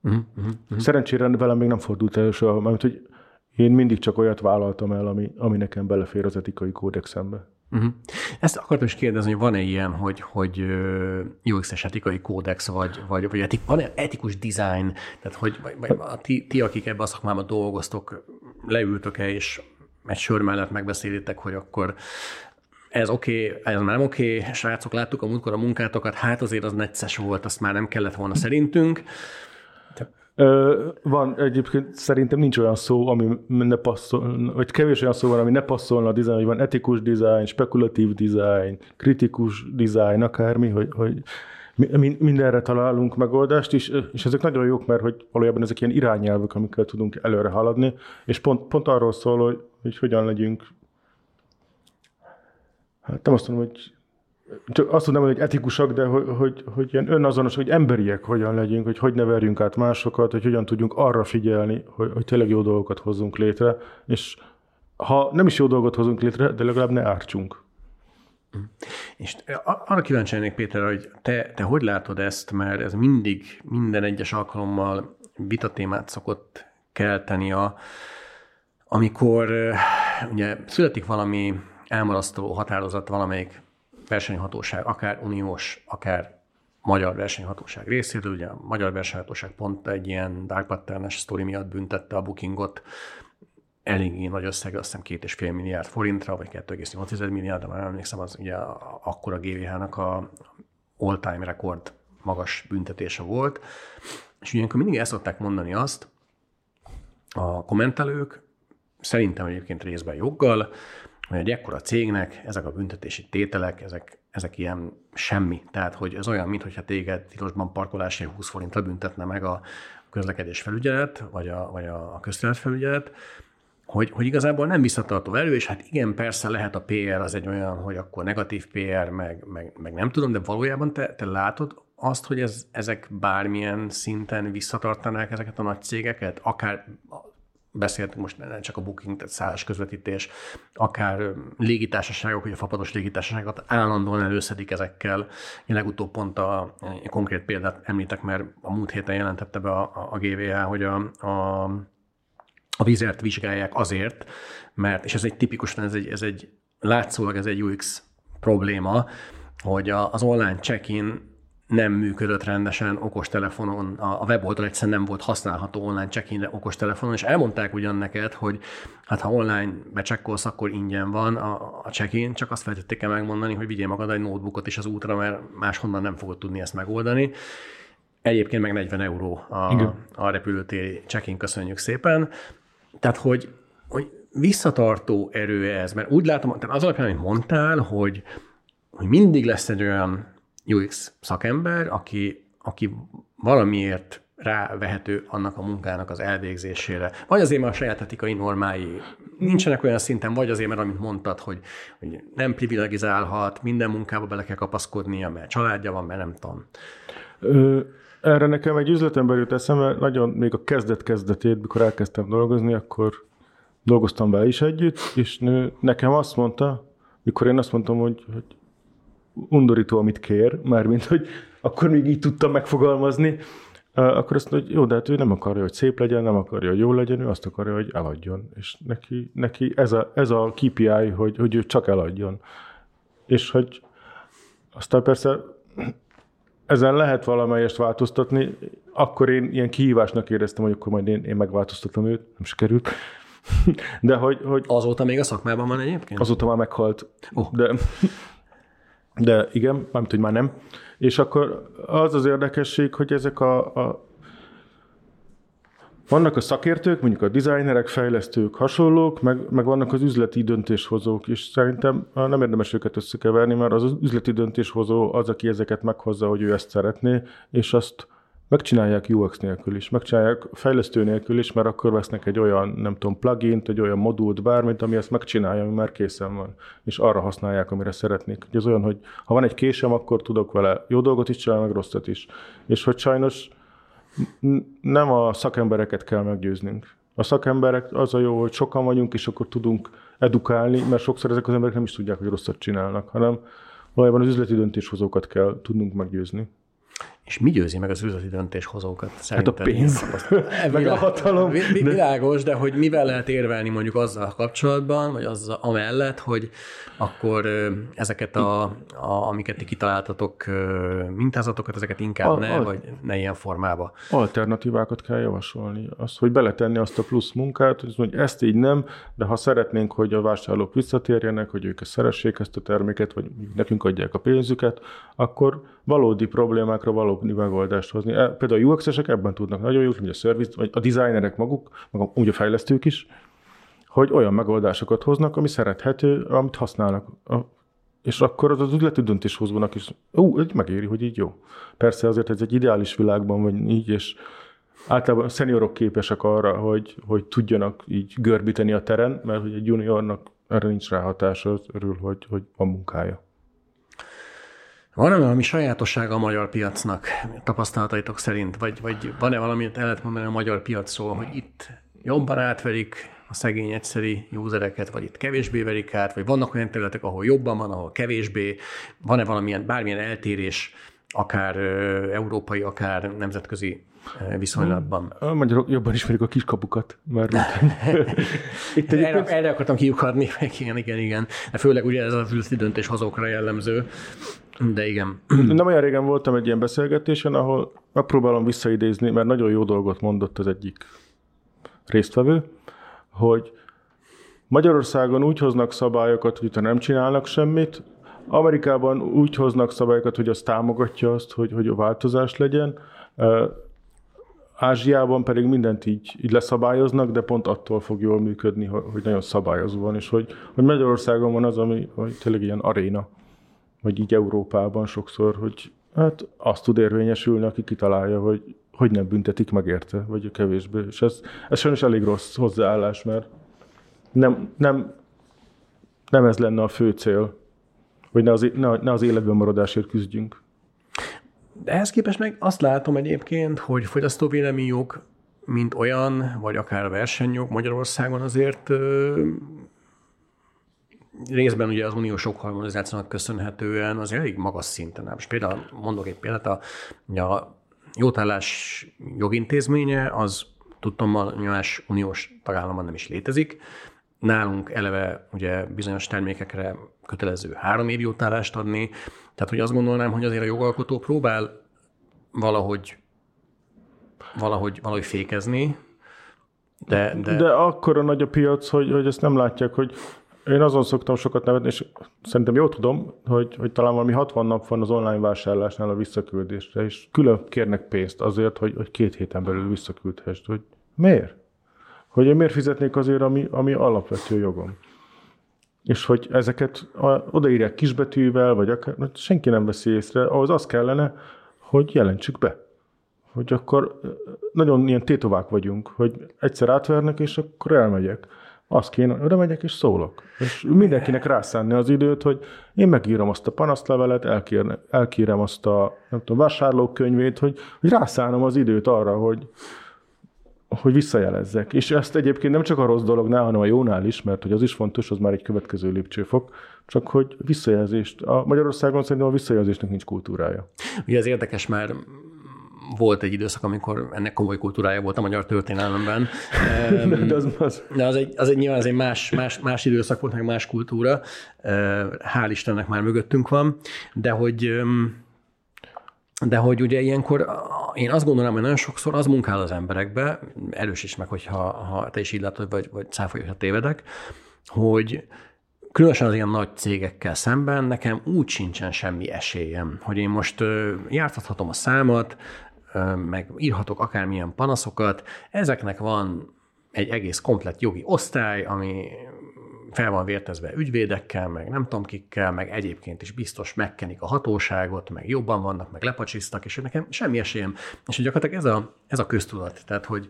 Uh-huh. Uh-huh. Szerencsére velem még nem fordult elő soha, mert hogy én mindig csak olyat vállaltam el, ami, ami nekem belefér az etikai kódexembe. Uh-huh. Ezt akartam is kérdezni, hogy van-e ilyen, hogy, hogy UX-es etikai kódex, vagy, vagy, vagy etik, van-e etikus design, tehát hogy vagy, vagy a ti, ti, akik ebben a szakmában dolgoztok, leültök-e, és egy sör mellett megbeszélitek, hogy akkor ez oké, okay, ez nem oké, okay. srácok, láttuk a múltkor a munkátokat, hát azért az necces volt, azt már nem kellett volna szerintünk, van egyébként szerintem nincs olyan szó, ami ne passzol, vagy kevés olyan szó van, ami ne passzolna a dizájn, van etikus dizájn, spekulatív dizájn, kritikus dizájn, akármi, hogy, hogy mindenre találunk megoldást is, és ezek nagyon jók, mert hogy valójában ezek ilyen irányelvek, amikkel tudunk előre haladni, és pont, pont arról szól, hogy, hogy hogyan legyünk, hát nem azt mondom, hogy csak azt tudom, hogy etikusak, de hogy, hogy, hogy ilyen önazonos, hogy emberiek hogyan legyünk, hogy hogy ne verjünk át másokat, hogy hogyan tudjunk arra figyelni, hogy, hogy tényleg jó dolgokat hozzunk létre, és ha nem is jó dolgot hozunk létre, de legalább ne ártsunk. És arra kíváncsi lennék, Péter, hogy te, te hogy látod ezt, mert ez mindig, minden egyes alkalommal vitatémát szokott kelteni, a, amikor ugye születik valami elmarasztaló határozat valamelyik versenyhatóság, akár uniós, akár magyar versenyhatóság részéről. Ugye a magyar versenyhatóság pont egy ilyen dark pattern sztori miatt büntette a bookingot eléggé nagy összeg, azt hiszem két és fél milliárd forintra, vagy 2,8 milliárd, de már emlékszem, az ugye akkor a GVH-nak a all-time rekord magas büntetése volt. És ilyenkor mindig el szokták mondani azt a kommentelők, szerintem egyébként részben joggal, hogy egy ekkora cégnek ezek a büntetési tételek, ezek, ezek ilyen semmi. Tehát, hogy ez olyan, mintha téged tilosban parkolásért 20 forintra büntetne meg a közlekedés felügyelet, vagy a, vagy a felügyelet, hogy, hogy igazából nem visszatartó elő, és hát igen, persze lehet a PR az egy olyan, hogy akkor negatív PR, meg, meg, meg nem tudom, de valójában te, te látod azt, hogy ez, ezek bármilyen szinten visszatartanák ezeket a nagy cégeket, akár beszéltünk most nem csak a booking, tehát szállás közvetítés, akár légitársaságok, hogy a fapados légitársaságokat állandóan előszedik ezekkel. Én legutóbb pont a, a konkrét példát említek, mert a múlt héten jelentette be a, a, a GVH, hogy a, a, a vizert vizsgálják azért, mert, és ez egy tipikusan, ez egy, ez egy látszólag ez egy UX probléma, hogy a, az online check-in nem működött rendesen okostelefonon, a weboldal egyszerűen nem volt használható online check-inre okostelefonon, és elmondták ugyan neked, hogy hát ha online becsekkolsz, akkor ingyen van a, a check-in, csak azt feltették el megmondani, hogy vigyél magad egy notebookot is az útra, mert máshonnan nem fogod tudni ezt megoldani. Egyébként meg 40 euró a, a repülőtéri check-in, köszönjük szépen. Tehát, hogy, hogy visszatartó erő ez, mert úgy látom, tehát az alapján, amit mondtál, hogy, hogy mindig lesz egy olyan UX szakember, aki, aki valamiért rávehető annak a munkának az elvégzésére. Vagy azért, mert a saját etikai normái nincsenek olyan szinten, vagy azért, mert amit mondtad, hogy, hogy nem privilegizálhat, minden munkába bele kell kapaszkodnia, mert családja van, mert nem tudom. Erre nekem egy üzletember jut eszembe, nagyon még a kezdet-kezdetét, mikor elkezdtem dolgozni, akkor dolgoztam vele is együtt, és nekem azt mondta, mikor én azt mondtam, hogy, hogy undorító, amit kér, mármint, hogy akkor még így tudtam megfogalmazni, akkor azt mondja, hogy jó, de hát ő nem akarja, hogy szép legyen, nem akarja, hogy jó legyen, ő azt akarja, hogy eladjon. És neki, neki ez, a, ez a KPI, hogy, hogy ő csak eladjon. És hogy aztán persze ezen lehet valamelyest változtatni, akkor én ilyen kihívásnak éreztem, hogy akkor majd én, én megváltoztatom őt, nem sikerült. De hogy, hogy... Azóta még a szakmában van egyébként? Azóta már meghalt. Oh. De de igen, mármint, hogy már nem. És akkor az az érdekesség, hogy ezek a, a vannak a szakértők, mondjuk a designerek, fejlesztők, hasonlók, meg, meg vannak az üzleti döntéshozók, és szerintem nem érdemes őket összekeverni, mert az, az üzleti döntéshozó az, aki ezeket meghozza, hogy ő ezt szeretné, és azt megcsinálják UX nélkül is, megcsinálják fejlesztő nélkül is, mert akkor vesznek egy olyan, nem tudom, plugin egy olyan modult, bármit, ami ezt megcsinálja, ami már készen van, és arra használják, amire szeretnék. Ez olyan, hogy ha van egy késem, akkor tudok vele jó dolgot is csinálni, meg rosszat is. És hogy sajnos nem a szakembereket kell meggyőznünk. A szakemberek az a jó, hogy sokan vagyunk, és akkor tudunk edukálni, mert sokszor ezek az emberek nem is tudják, hogy rosszat csinálnak, hanem valójában az üzleti döntéshozókat kell tudnunk meggyőzni. És mi győzi meg az üzleti döntéshozókat? Szerinted? Hát a pénz, meg a hatalom. Világos, de hogy mivel lehet érvelni mondjuk azzal kapcsolatban, vagy azzal amellett, hogy akkor ezeket, a, a, amiket ti kitaláltatok mintázatokat, ezeket inkább a, ne, a, vagy ne ilyen formába. Alternatívákat kell javasolni. Az, hogy beletenni azt a plusz munkát, hogy ezt így nem, de ha szeretnénk, hogy a vásárlók visszatérjenek, hogy ők szeressék ezt a terméket, vagy nekünk adják a pénzüket, akkor valódi problémákra valódi megoldást hozni. E, például a UX-esek ebben tudnak nagyon jók, mint a service, vagy a designerek maguk, meg úgy a fejlesztők is, hogy olyan megoldásokat hoznak, ami szerethető, amit használnak. És akkor az az üzleti döntéshozónak is, ó, egy megéri, hogy így jó. Persze azért ez egy ideális világban vagy így, és általában a szeniorok képesek arra, hogy, hogy tudjanak így görbíteni a teren, mert hogy egy juniornak erre nincs ráhatása, örül, hogy, hogy van munkája. Van-e valami sajátossága a magyar piacnak tapasztalataitok szerint? Vagy, vagy van-e valami, amit el lehet mondani a magyar piacról, hogy itt jobban átverik a szegény egyszeri usereket, vagy itt kevésbé verik át, vagy vannak olyan területek, ahol jobban van, ahol kevésbé, van-e valamilyen, bármilyen eltérés, akár európai, akár nemzetközi viszonylatban. A magyarok jobban ismerik a kiskapukat. Mert Itt erre, erre akartam kiukadni, igen, igen, igen. De főleg ugye ez az üzleti döntéshozókra jellemző. De igen. Nem olyan régen voltam egy ilyen beszélgetésen, ahol megpróbálom visszaidézni, mert nagyon jó dolgot mondott az egyik résztvevő, hogy Magyarországon úgy hoznak szabályokat, hogy nem csinálnak semmit, Amerikában úgy hoznak szabályokat, hogy az támogatja azt, hogy, hogy a változás legyen, Ázsiában pedig mindent így, így leszabályoznak, de pont attól fog jól működni, hogy nagyon szabályozó van, és hogy, hogy Magyarországon van az, ami hogy tényleg ilyen aréna, vagy így Európában sokszor, hogy hát azt tud érvényesülni, aki kitalálja, hogy hogy nem büntetik meg érte, vagy kevésbé. És ez, ez sajnos elég rossz hozzáállás, mert nem, nem, nem ez lenne a fő cél, hogy ne az, ne, ne az életben maradásért küzdjünk. De ehhez képest meg azt látom egyébként, hogy fogyasztóvéleményjog, mint olyan, vagy akár versenyjog Magyarországon azért részben ugye az uniós harmonizációnak köszönhetően az elég magas szinten. Most például mondok egy példát, a, a jótállás jogintézménye az tudtam, más uniós tagállamban nem is létezik. Nálunk eleve ugye bizonyos termékekre kötelező három év jutálást adni. Tehát, hogy azt gondolnám, hogy azért a jogalkotó próbál valahogy, valahogy, valahogy fékezni, de, de... de akkora nagy a piac, hogy, hogy ezt nem látják, hogy én azon szoktam sokat nevetni, és szerintem jól tudom, hogy, hogy talán valami 60 nap van az online vásárlásnál a visszaküldésre, és külön kérnek pénzt azért, hogy, hogy két héten belül visszaküldhessd. Hogy miért? Hogy én miért fizetnék azért, ami, ami alapvető jogom? És hogy ezeket odaírják kisbetűvel, vagy akár, senki nem veszi észre, ahhoz az kellene, hogy jelentsük be. Hogy akkor nagyon ilyen tétovák vagyunk, hogy egyszer átvernek, és akkor elmegyek. Azt kéne, oda megyek és szólok. És mindenkinek rászánni az időt, hogy én megírom azt a panaszlevelet, elkérem, elkérem azt a nem tudom, vásárlókönyvét, hogy, hogy rászánom az időt arra, hogy, hogy visszajelezzek. És ezt egyébként nem csak a rossz dolognál, hanem a jónál is, mert hogy az is fontos, az már egy következő lépcsőfok, csak hogy visszajelzést. A Magyarországon szerintem a visszajelzésnek nincs kultúrája. Ugye ez érdekes, mert volt egy időszak, amikor ennek komoly kultúrája volt a magyar történelemben. de az, az. De az egy, az egy nyilván az egy más, más, más időszak volt, meg más kultúra. Hál' Istennek már mögöttünk van. De hogy de hogy ugye ilyenkor én azt gondolom, hogy nagyon sokszor az munkál az emberekbe, erős is meg, hogyha ha te is így látod, vagy, vagy cáfolj, ha tévedek, hogy különösen az ilyen nagy cégekkel szemben nekem úgy sincsen semmi esélyem, hogy én most jártathatom a számat, meg írhatok akármilyen panaszokat. Ezeknek van egy egész komplet jogi osztály, ami fel van vértezve ügyvédekkel, meg nem tudom kikkel, meg egyébként is biztos megkenik a hatóságot, meg jobban vannak, meg lepacsisztak, és nekem semmi esélyem. És gyakorlatilag ez a, ez a köztudat. Tehát, hogy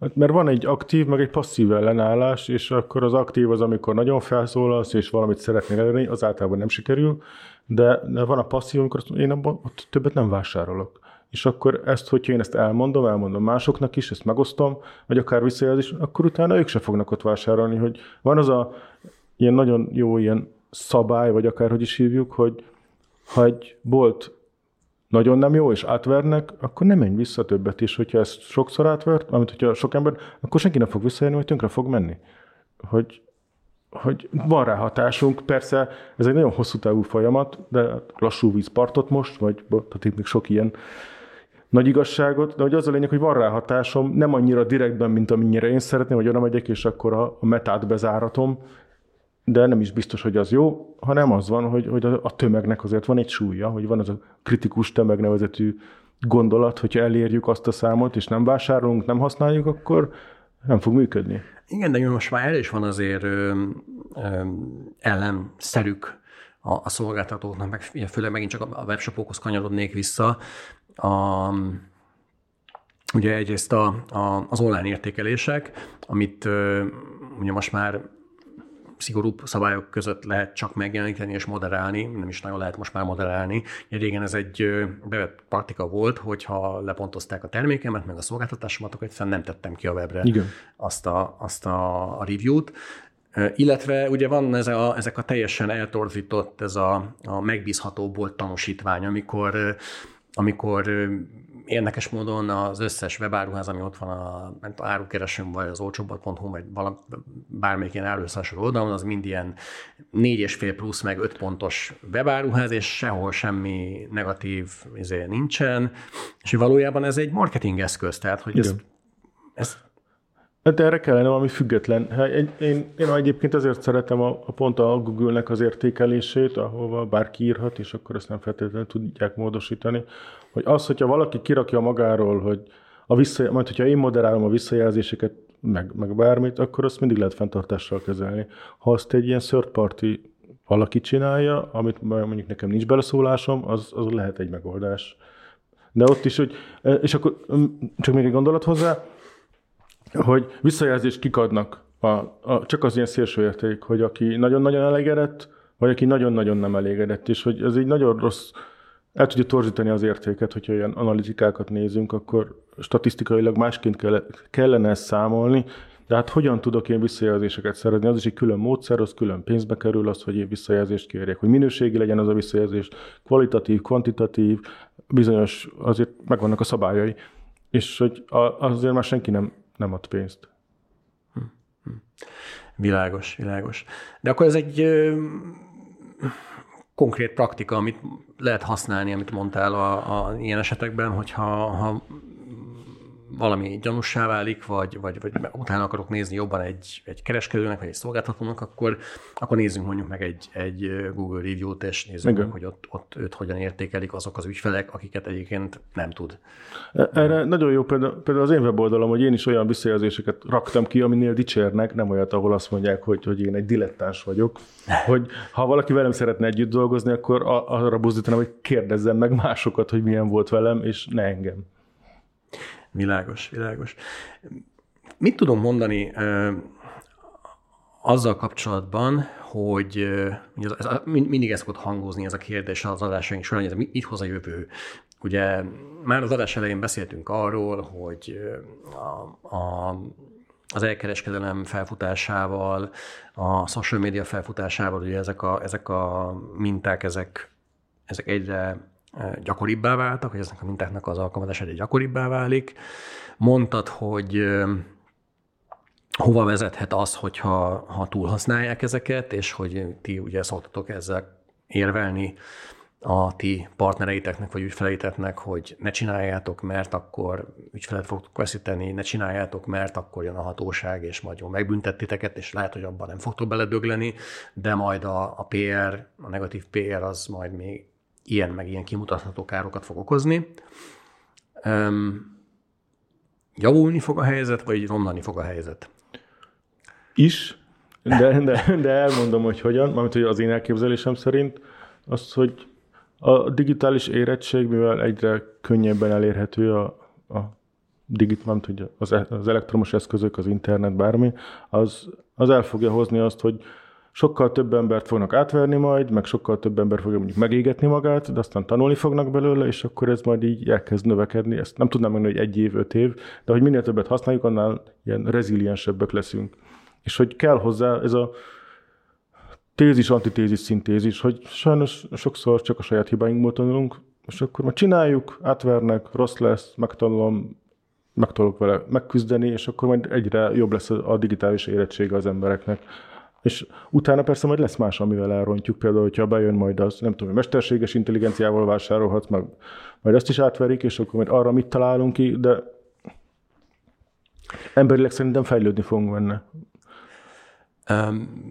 Hát, mert van egy aktív, meg egy passzív ellenállás, és akkor az aktív az, amikor nagyon felszólalsz, és valamit szeretnél elérni, az általában nem sikerül, de, van a passzív, amikor én abban ott többet nem vásárolok és akkor ezt, hogyha én ezt elmondom, elmondom másoknak is, ezt megosztom, vagy akár visszajelzés, akkor utána ők se fognak ott vásárolni, hogy van az a ilyen nagyon jó ilyen szabály, vagy akár hogy is hívjuk, hogy ha egy bolt nagyon nem jó, és átvernek, akkor nem menj vissza többet is, hogyha ezt sokszor átvert, amit hogyha sok ember, akkor senki nem fog visszajönni, vagy tönkre fog menni. Hogy, hogy van rá hatásunk, persze ez egy nagyon hosszú távú folyamat, de lassú vízpartot most, vagy tehát itt még sok ilyen nagy igazságot, de hogy az a lényeg, hogy van rá hatásom, nem annyira direktben, mint amennyire én szeretném, hogy oda megyek, és akkor a, a metát bezáratom, de nem is biztos, hogy az jó, hanem az van, hogy, hogy a, a tömegnek azért van egy súlya, hogy van az a kritikus tömegnevezetű gondolat, hogyha elérjük azt a számot, és nem vásárolunk, nem használjuk, akkor nem fog működni. Igen, de most már el is van azért ö, ö, ellenszerük a, a szolgáltatóknak, meg főleg megint csak a webshopokhoz kanyarodnék vissza, a, ugye egyrészt a, a, az online értékelések, amit ugye most már szigorúbb szabályok között lehet csak megjeleníteni és moderálni, nem is nagyon lehet most már moderálni. Régen ez egy bevett praktika volt, hogyha lepontozták a termékemet, meg a szolgáltatásomat, akkor egyszerűen nem tettem ki a webre Igen. azt a, azt a, a review-t. Illetve ugye van ez a, ezek a teljesen eltorzított, ez a, a megbízható bolt tanúsítvány, amikor amikor érdekes módon az összes webáruház, ami ott van a, árukeresőm, vagy az olcsóbbat.hu, vagy valami, bármelyik ilyen áruszásoló oldalon, az mind ilyen 4,5 plusz, meg 5 pontos webáruház, és sehol semmi negatív izé nincsen, és valójában ez egy marketing eszköz, tehát hogy ez, ez Hát erre kellene valami független. Hát én, én, én egyébként azért szeretem a, a pont a Google-nek az értékelését, ahova bárki írhat, és akkor ezt nem feltétlenül tudják módosítani, hogy az, hogyha valaki kirakja magáról, hogy a vissza, majd hogyha én moderálom a visszajelzéseket, meg, meg bármit, akkor azt mindig lehet fenntartással kezelni. Ha azt egy ilyen third party valaki csinálja, amit mondjuk nekem nincs beleszólásom, az, az lehet egy megoldás. De ott is, hogy, és akkor csak még egy gondolat hozzá, hogy visszajelzést kikadnak a, a, csak az ilyen szélső érték, hogy aki nagyon-nagyon elégedett, vagy aki nagyon-nagyon nem elégedett, és hogy ez egy nagyon rossz, el tudja torzítani az értéket, hogyha ilyen analitikákat nézünk, akkor statisztikailag másként kell, kellene ezt számolni, de hát hogyan tudok én visszajelzéseket szerezni? Az is egy külön módszer, az külön pénzbe kerül az, hogy én visszajelzést kérjek, hogy minőségi legyen az a visszajelzés, kvalitatív, kvantitatív, bizonyos, azért megvannak a szabályai, és hogy azért már senki nem nem ad pénzt. Világos, világos. De akkor ez egy konkrét praktika, amit lehet használni, amit mondtál a, a ilyen esetekben, hogyha ha valami gyanussá válik, vagy, vagy, vagy utána akarok nézni jobban egy, egy kereskedőnek, vagy egy szolgáltatónak, akkor, akkor nézzünk mondjuk meg egy, egy Google review-t, és nézzük Igen. meg, hogy ott, ott őt hogyan értékelik azok az ügyfelek, akiket egyébként nem tud. E, erre nagyon jó például, például az én weboldalom, hogy én is olyan visszajelzéseket raktam ki, aminél dicsérnek, nem olyat, ahol azt mondják, hogy, hogy én egy dilettáns vagyok, hogy ha valaki velem szeretne együtt dolgozni, akkor arra buzdítanám, hogy kérdezzem meg másokat, hogy milyen volt velem, és ne engem. Világos, világos. Mit tudom mondani ö, azzal kapcsolatban, hogy ez, ez, mindig ezt szokott hangozni ez a kérdés az adásaink során, hogy ez mit hoz a jövő. Ugye már az adás elején beszéltünk arról, hogy a, a, az elkereskedelem felfutásával, a social media felfutásával, ugye ezek a, ezek a minták, ezek, ezek egyre gyakoribbá váltak, hogy eznek a mintáknak az alkalmazása egyre gyakoribbá válik. Mondtad, hogy hova vezethet az, hogyha ha túlhasználják ezeket, és hogy ti ugye szoktatok ezzel érvelni a ti partnereiteknek vagy ügyfeleiteknek, hogy ne csináljátok, mert akkor ügyfelet fogtok veszíteni, ne csináljátok, mert akkor jön a hatóság, és majd jól megbüntettiteket, és lehet, hogy abban nem fogtok beledögleni, de majd a, a PR, a negatív PR az majd még ilyen meg ilyen kimutatható károkat fog okozni. Um, javulni fog a helyzet, vagy romlani fog a helyzet? Is, de, de, de elmondom, hogy hogyan, mármint hogy az én elképzelésem szerint, az, hogy a digitális érettség, mivel egyre könnyebben elérhető a, a digit, nem az, az elektromos eszközök, az internet, bármi, az, az el fogja hozni azt, hogy sokkal több embert fognak átverni majd, meg sokkal több ember fogja mondjuk megégetni magát, de aztán tanulni fognak belőle, és akkor ez majd így elkezd növekedni. Ezt nem tudnám mondani, hogy egy év, öt év, de hogy minél többet használjuk, annál ilyen reziliensebbek leszünk. És hogy kell hozzá ez a tézis, antitézis, szintézis, hogy sajnos sokszor csak a saját hibáinkból tanulunk, és akkor majd csináljuk, átvernek, rossz lesz, megtanulom, megtanulok vele megküzdeni, és akkor majd egyre jobb lesz a digitális érettsége az embereknek. És utána persze majd lesz más, amivel elrontjuk, például, hogyha bejön majd az, nem tudom, mesterséges intelligenciával vásárolhatsz, meg majd azt is átverik, és akkor majd arra mit találunk ki, de emberileg szerintem fejlődni fogunk benne.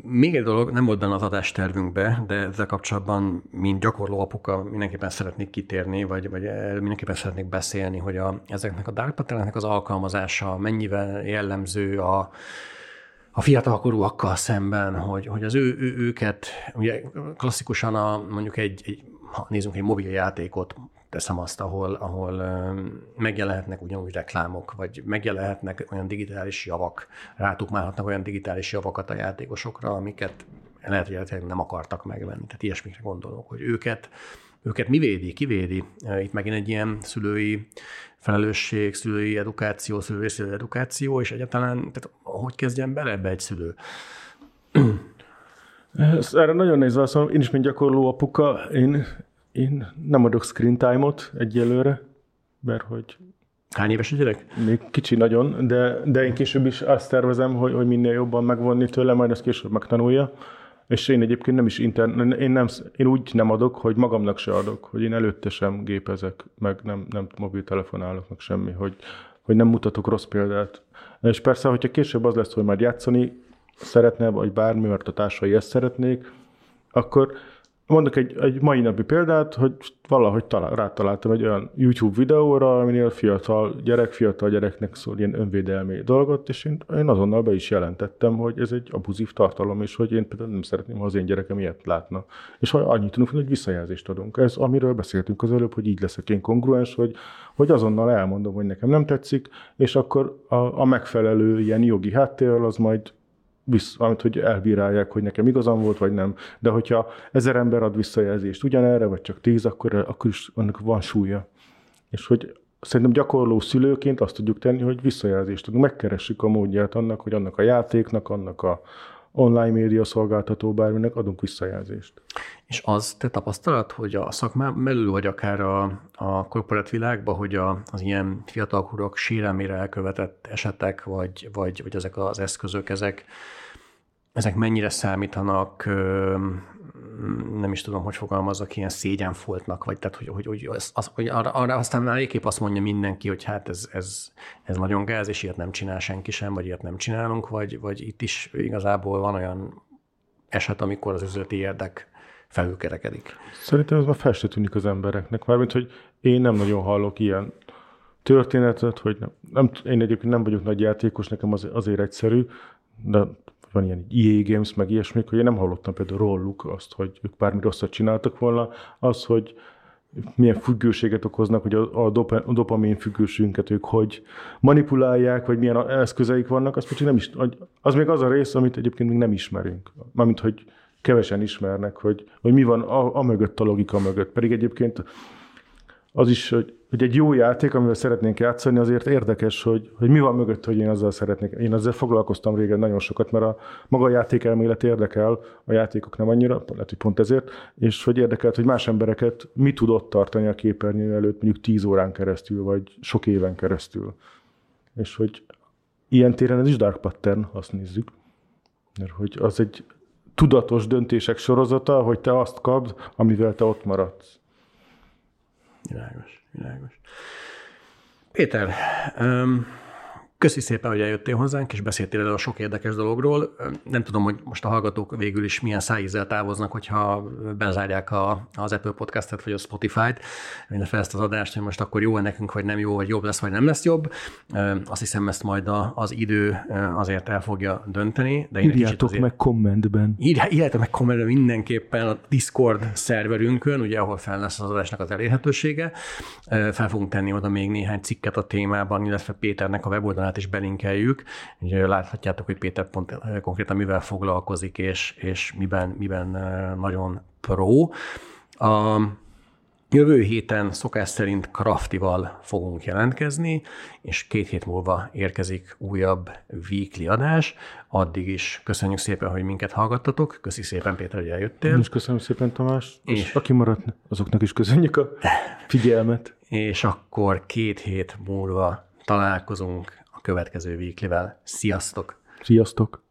Még egy dolog, nem volt benne az adástervünkbe, de ezzel kapcsolatban, mint gyakorló apuka mindenképpen szeretnék kitérni, vagy, vagy mindenképpen szeretnék beszélni, hogy a, ezeknek a dark az alkalmazása mennyivel jellemző a, a fiatalkorúakkal szemben, hogy, hogy az ő, ő, őket, ugye klasszikusan a, mondjuk egy, egy ha nézzünk egy mobiljátékot, teszem azt, ahol, ahol megjelenhetnek ugyanúgy reklámok, vagy megjelenhetnek olyan digitális javak, rátukmálhatnak olyan digitális javakat a játékosokra, amiket lehet, hogy nem akartak megvenni. Tehát ilyesmikre gondolok, hogy őket, őket mi védi, ki védi. Itt megint egy ilyen szülői felelősség, szülői edukáció, szülői edukáció, és egyáltalán, tehát hogy kezdjen bele ebbe egy szülő? Erre nagyon nehéz válaszolom. Én is, mint gyakorló apuka, én, én nem adok screen time-ot egyelőre, mert hogy Hány éves a gyerek? Még kicsi nagyon, de, de én később is azt tervezem, hogy, hogy minél jobban megvonni tőle, majd azt később megtanulja. És én egyébként nem is internet, én, nem, én úgy nem adok, hogy magamnak se adok, hogy én előtte sem gépezek, meg nem, nem mobiltelefonálok, meg semmi, hogy, hogy nem mutatok rossz példát. És persze, hogyha később az lesz, hogy majd játszani szeretne, vagy bármi, mert a társai ezt szeretnék, akkor Mondok egy, egy mai napi példát, hogy valahogy talál, rátaláltam egy olyan YouTube videóra, aminél fiatal gyerek, fiatal gyereknek szól ilyen önvédelmi dolgot, és én, én azonnal be is jelentettem, hogy ez egy abuzív tartalom, és hogy én például nem szeretném, ha az én gyerekem ilyet látna. És ha annyit tudunk, hogy visszajelzést adunk. Ez, amiről beszéltünk az előbb, hogy így leszek én kongruens, hogy, hogy azonnal elmondom, hogy nekem nem tetszik, és akkor a, a megfelelő ilyen jogi háttérrel az majd vissz, amit, hogy elbírálják, hogy nekem igazam volt, vagy nem. De hogyha ezer ember ad visszajelzést ugyanerre, vagy csak tíz, akkor, akkor is annak van súlya. És hogy szerintem gyakorló szülőként azt tudjuk tenni, hogy visszajelzést tudunk, megkeressük a módját annak, hogy annak a játéknak, annak a online média szolgáltató bárminek adunk visszajelzést. És az te tapasztalat, hogy a szakmán belül, vagy akár a, a korporát világban, hogy a, az ilyen fiatalkorok sérelmére elkövetett esetek, vagy, vagy, vagy ezek az eszközök, ezek, ezek mennyire számítanak nem is tudom, hogy fogalmazok, ilyen szégyenfoltnak, vagy tehát, hogy, hogy, hogy, az, az, hogy arra, arra aztán már épp azt mondja mindenki, hogy hát ez, ez, ez nagyon gáz, és ilyet nem csinál senki sem, vagy ilyet nem csinálunk, vagy, vagy itt is igazából van olyan eset, amikor az üzleti érdek felülkerekedik. Szerintem ez már fel se tűnik az embereknek, mármint, hogy én nem nagyon hallok ilyen történetet, hogy nem, nem, én egyébként nem vagyok nagy játékos, nekem az, azért egyszerű, de van ilyen EA Games, meg ilyesmik, hogy én nem hallottam például róluk azt, hogy ők bármi rosszat csináltak volna, az, hogy milyen függőséget okoznak, hogy a, a, dopa, a dopamin függőségünket ők hogy manipulálják, vagy milyen eszközeik vannak, az, nem is, az még az a rész, amit egyébként még nem ismerünk. Mármint, hogy kevesen ismernek, hogy, hogy mi van a, a mögött, a logika mögött. Pedig egyébként az is, hogy, hogy egy jó játék, amivel szeretnénk játszani, azért érdekes, hogy, hogy mi van mögött, hogy én azzal szeretnék. Én ezzel foglalkoztam régen nagyon sokat, mert a maga a játék elmélet érdekel, a játékok nem annyira, lehet, hogy pont ezért, és hogy érdekelt, hogy más embereket mi tudott tartani a képernyő előtt mondjuk tíz órán keresztül, vagy sok éven keresztül. És hogy ilyen téren ez is Dark Pattern, azt nézzük. Mert hogy az egy tudatos döntések sorozata, hogy te azt kapd, amivel te ott maradsz. Világos, világos. Péter, um, Köszi szépen, hogy eljöttél hozzánk, és beszéltél el a sok érdekes dologról. Nem tudom, hogy most a hallgatók végül is milyen szájízzel távoznak, hogyha bezárják a, az Apple Podcastet vagy a Spotify-t, mindenféle ezt az adást, hogy most akkor jó nekünk, vagy nem jó, vagy jobb lesz, vagy nem lesz jobb. Azt hiszem, ezt majd az idő azért el fogja dönteni. De én Írjátok azért... meg kommentben. Írjátok meg kommentben mindenképpen a Discord szerverünkön, ugye, ahol fel lesz az adásnak az elérhetősége. Fel fogunk tenni oda még néhány cikket a témában, illetve Péternek a weboldalát oldalát is belinkeljük. Ugye láthatjátok, hogy Péter pont eh, konkrétan mivel foglalkozik, és, és miben, miben eh, nagyon pro. A jövő héten szokás szerint Kraftival fogunk jelentkezni, és két hét múlva érkezik újabb weekly adás. Addig is köszönjük szépen, hogy minket hallgattatok. Köszi szépen, Péter, hogy eljöttél. És köszönöm szépen, Tamás. És, és aki maradt, azoknak is köszönjük a figyelmet. És akkor két hét múlva találkozunk következő weekly-vel. Sziasztok! Sziasztok!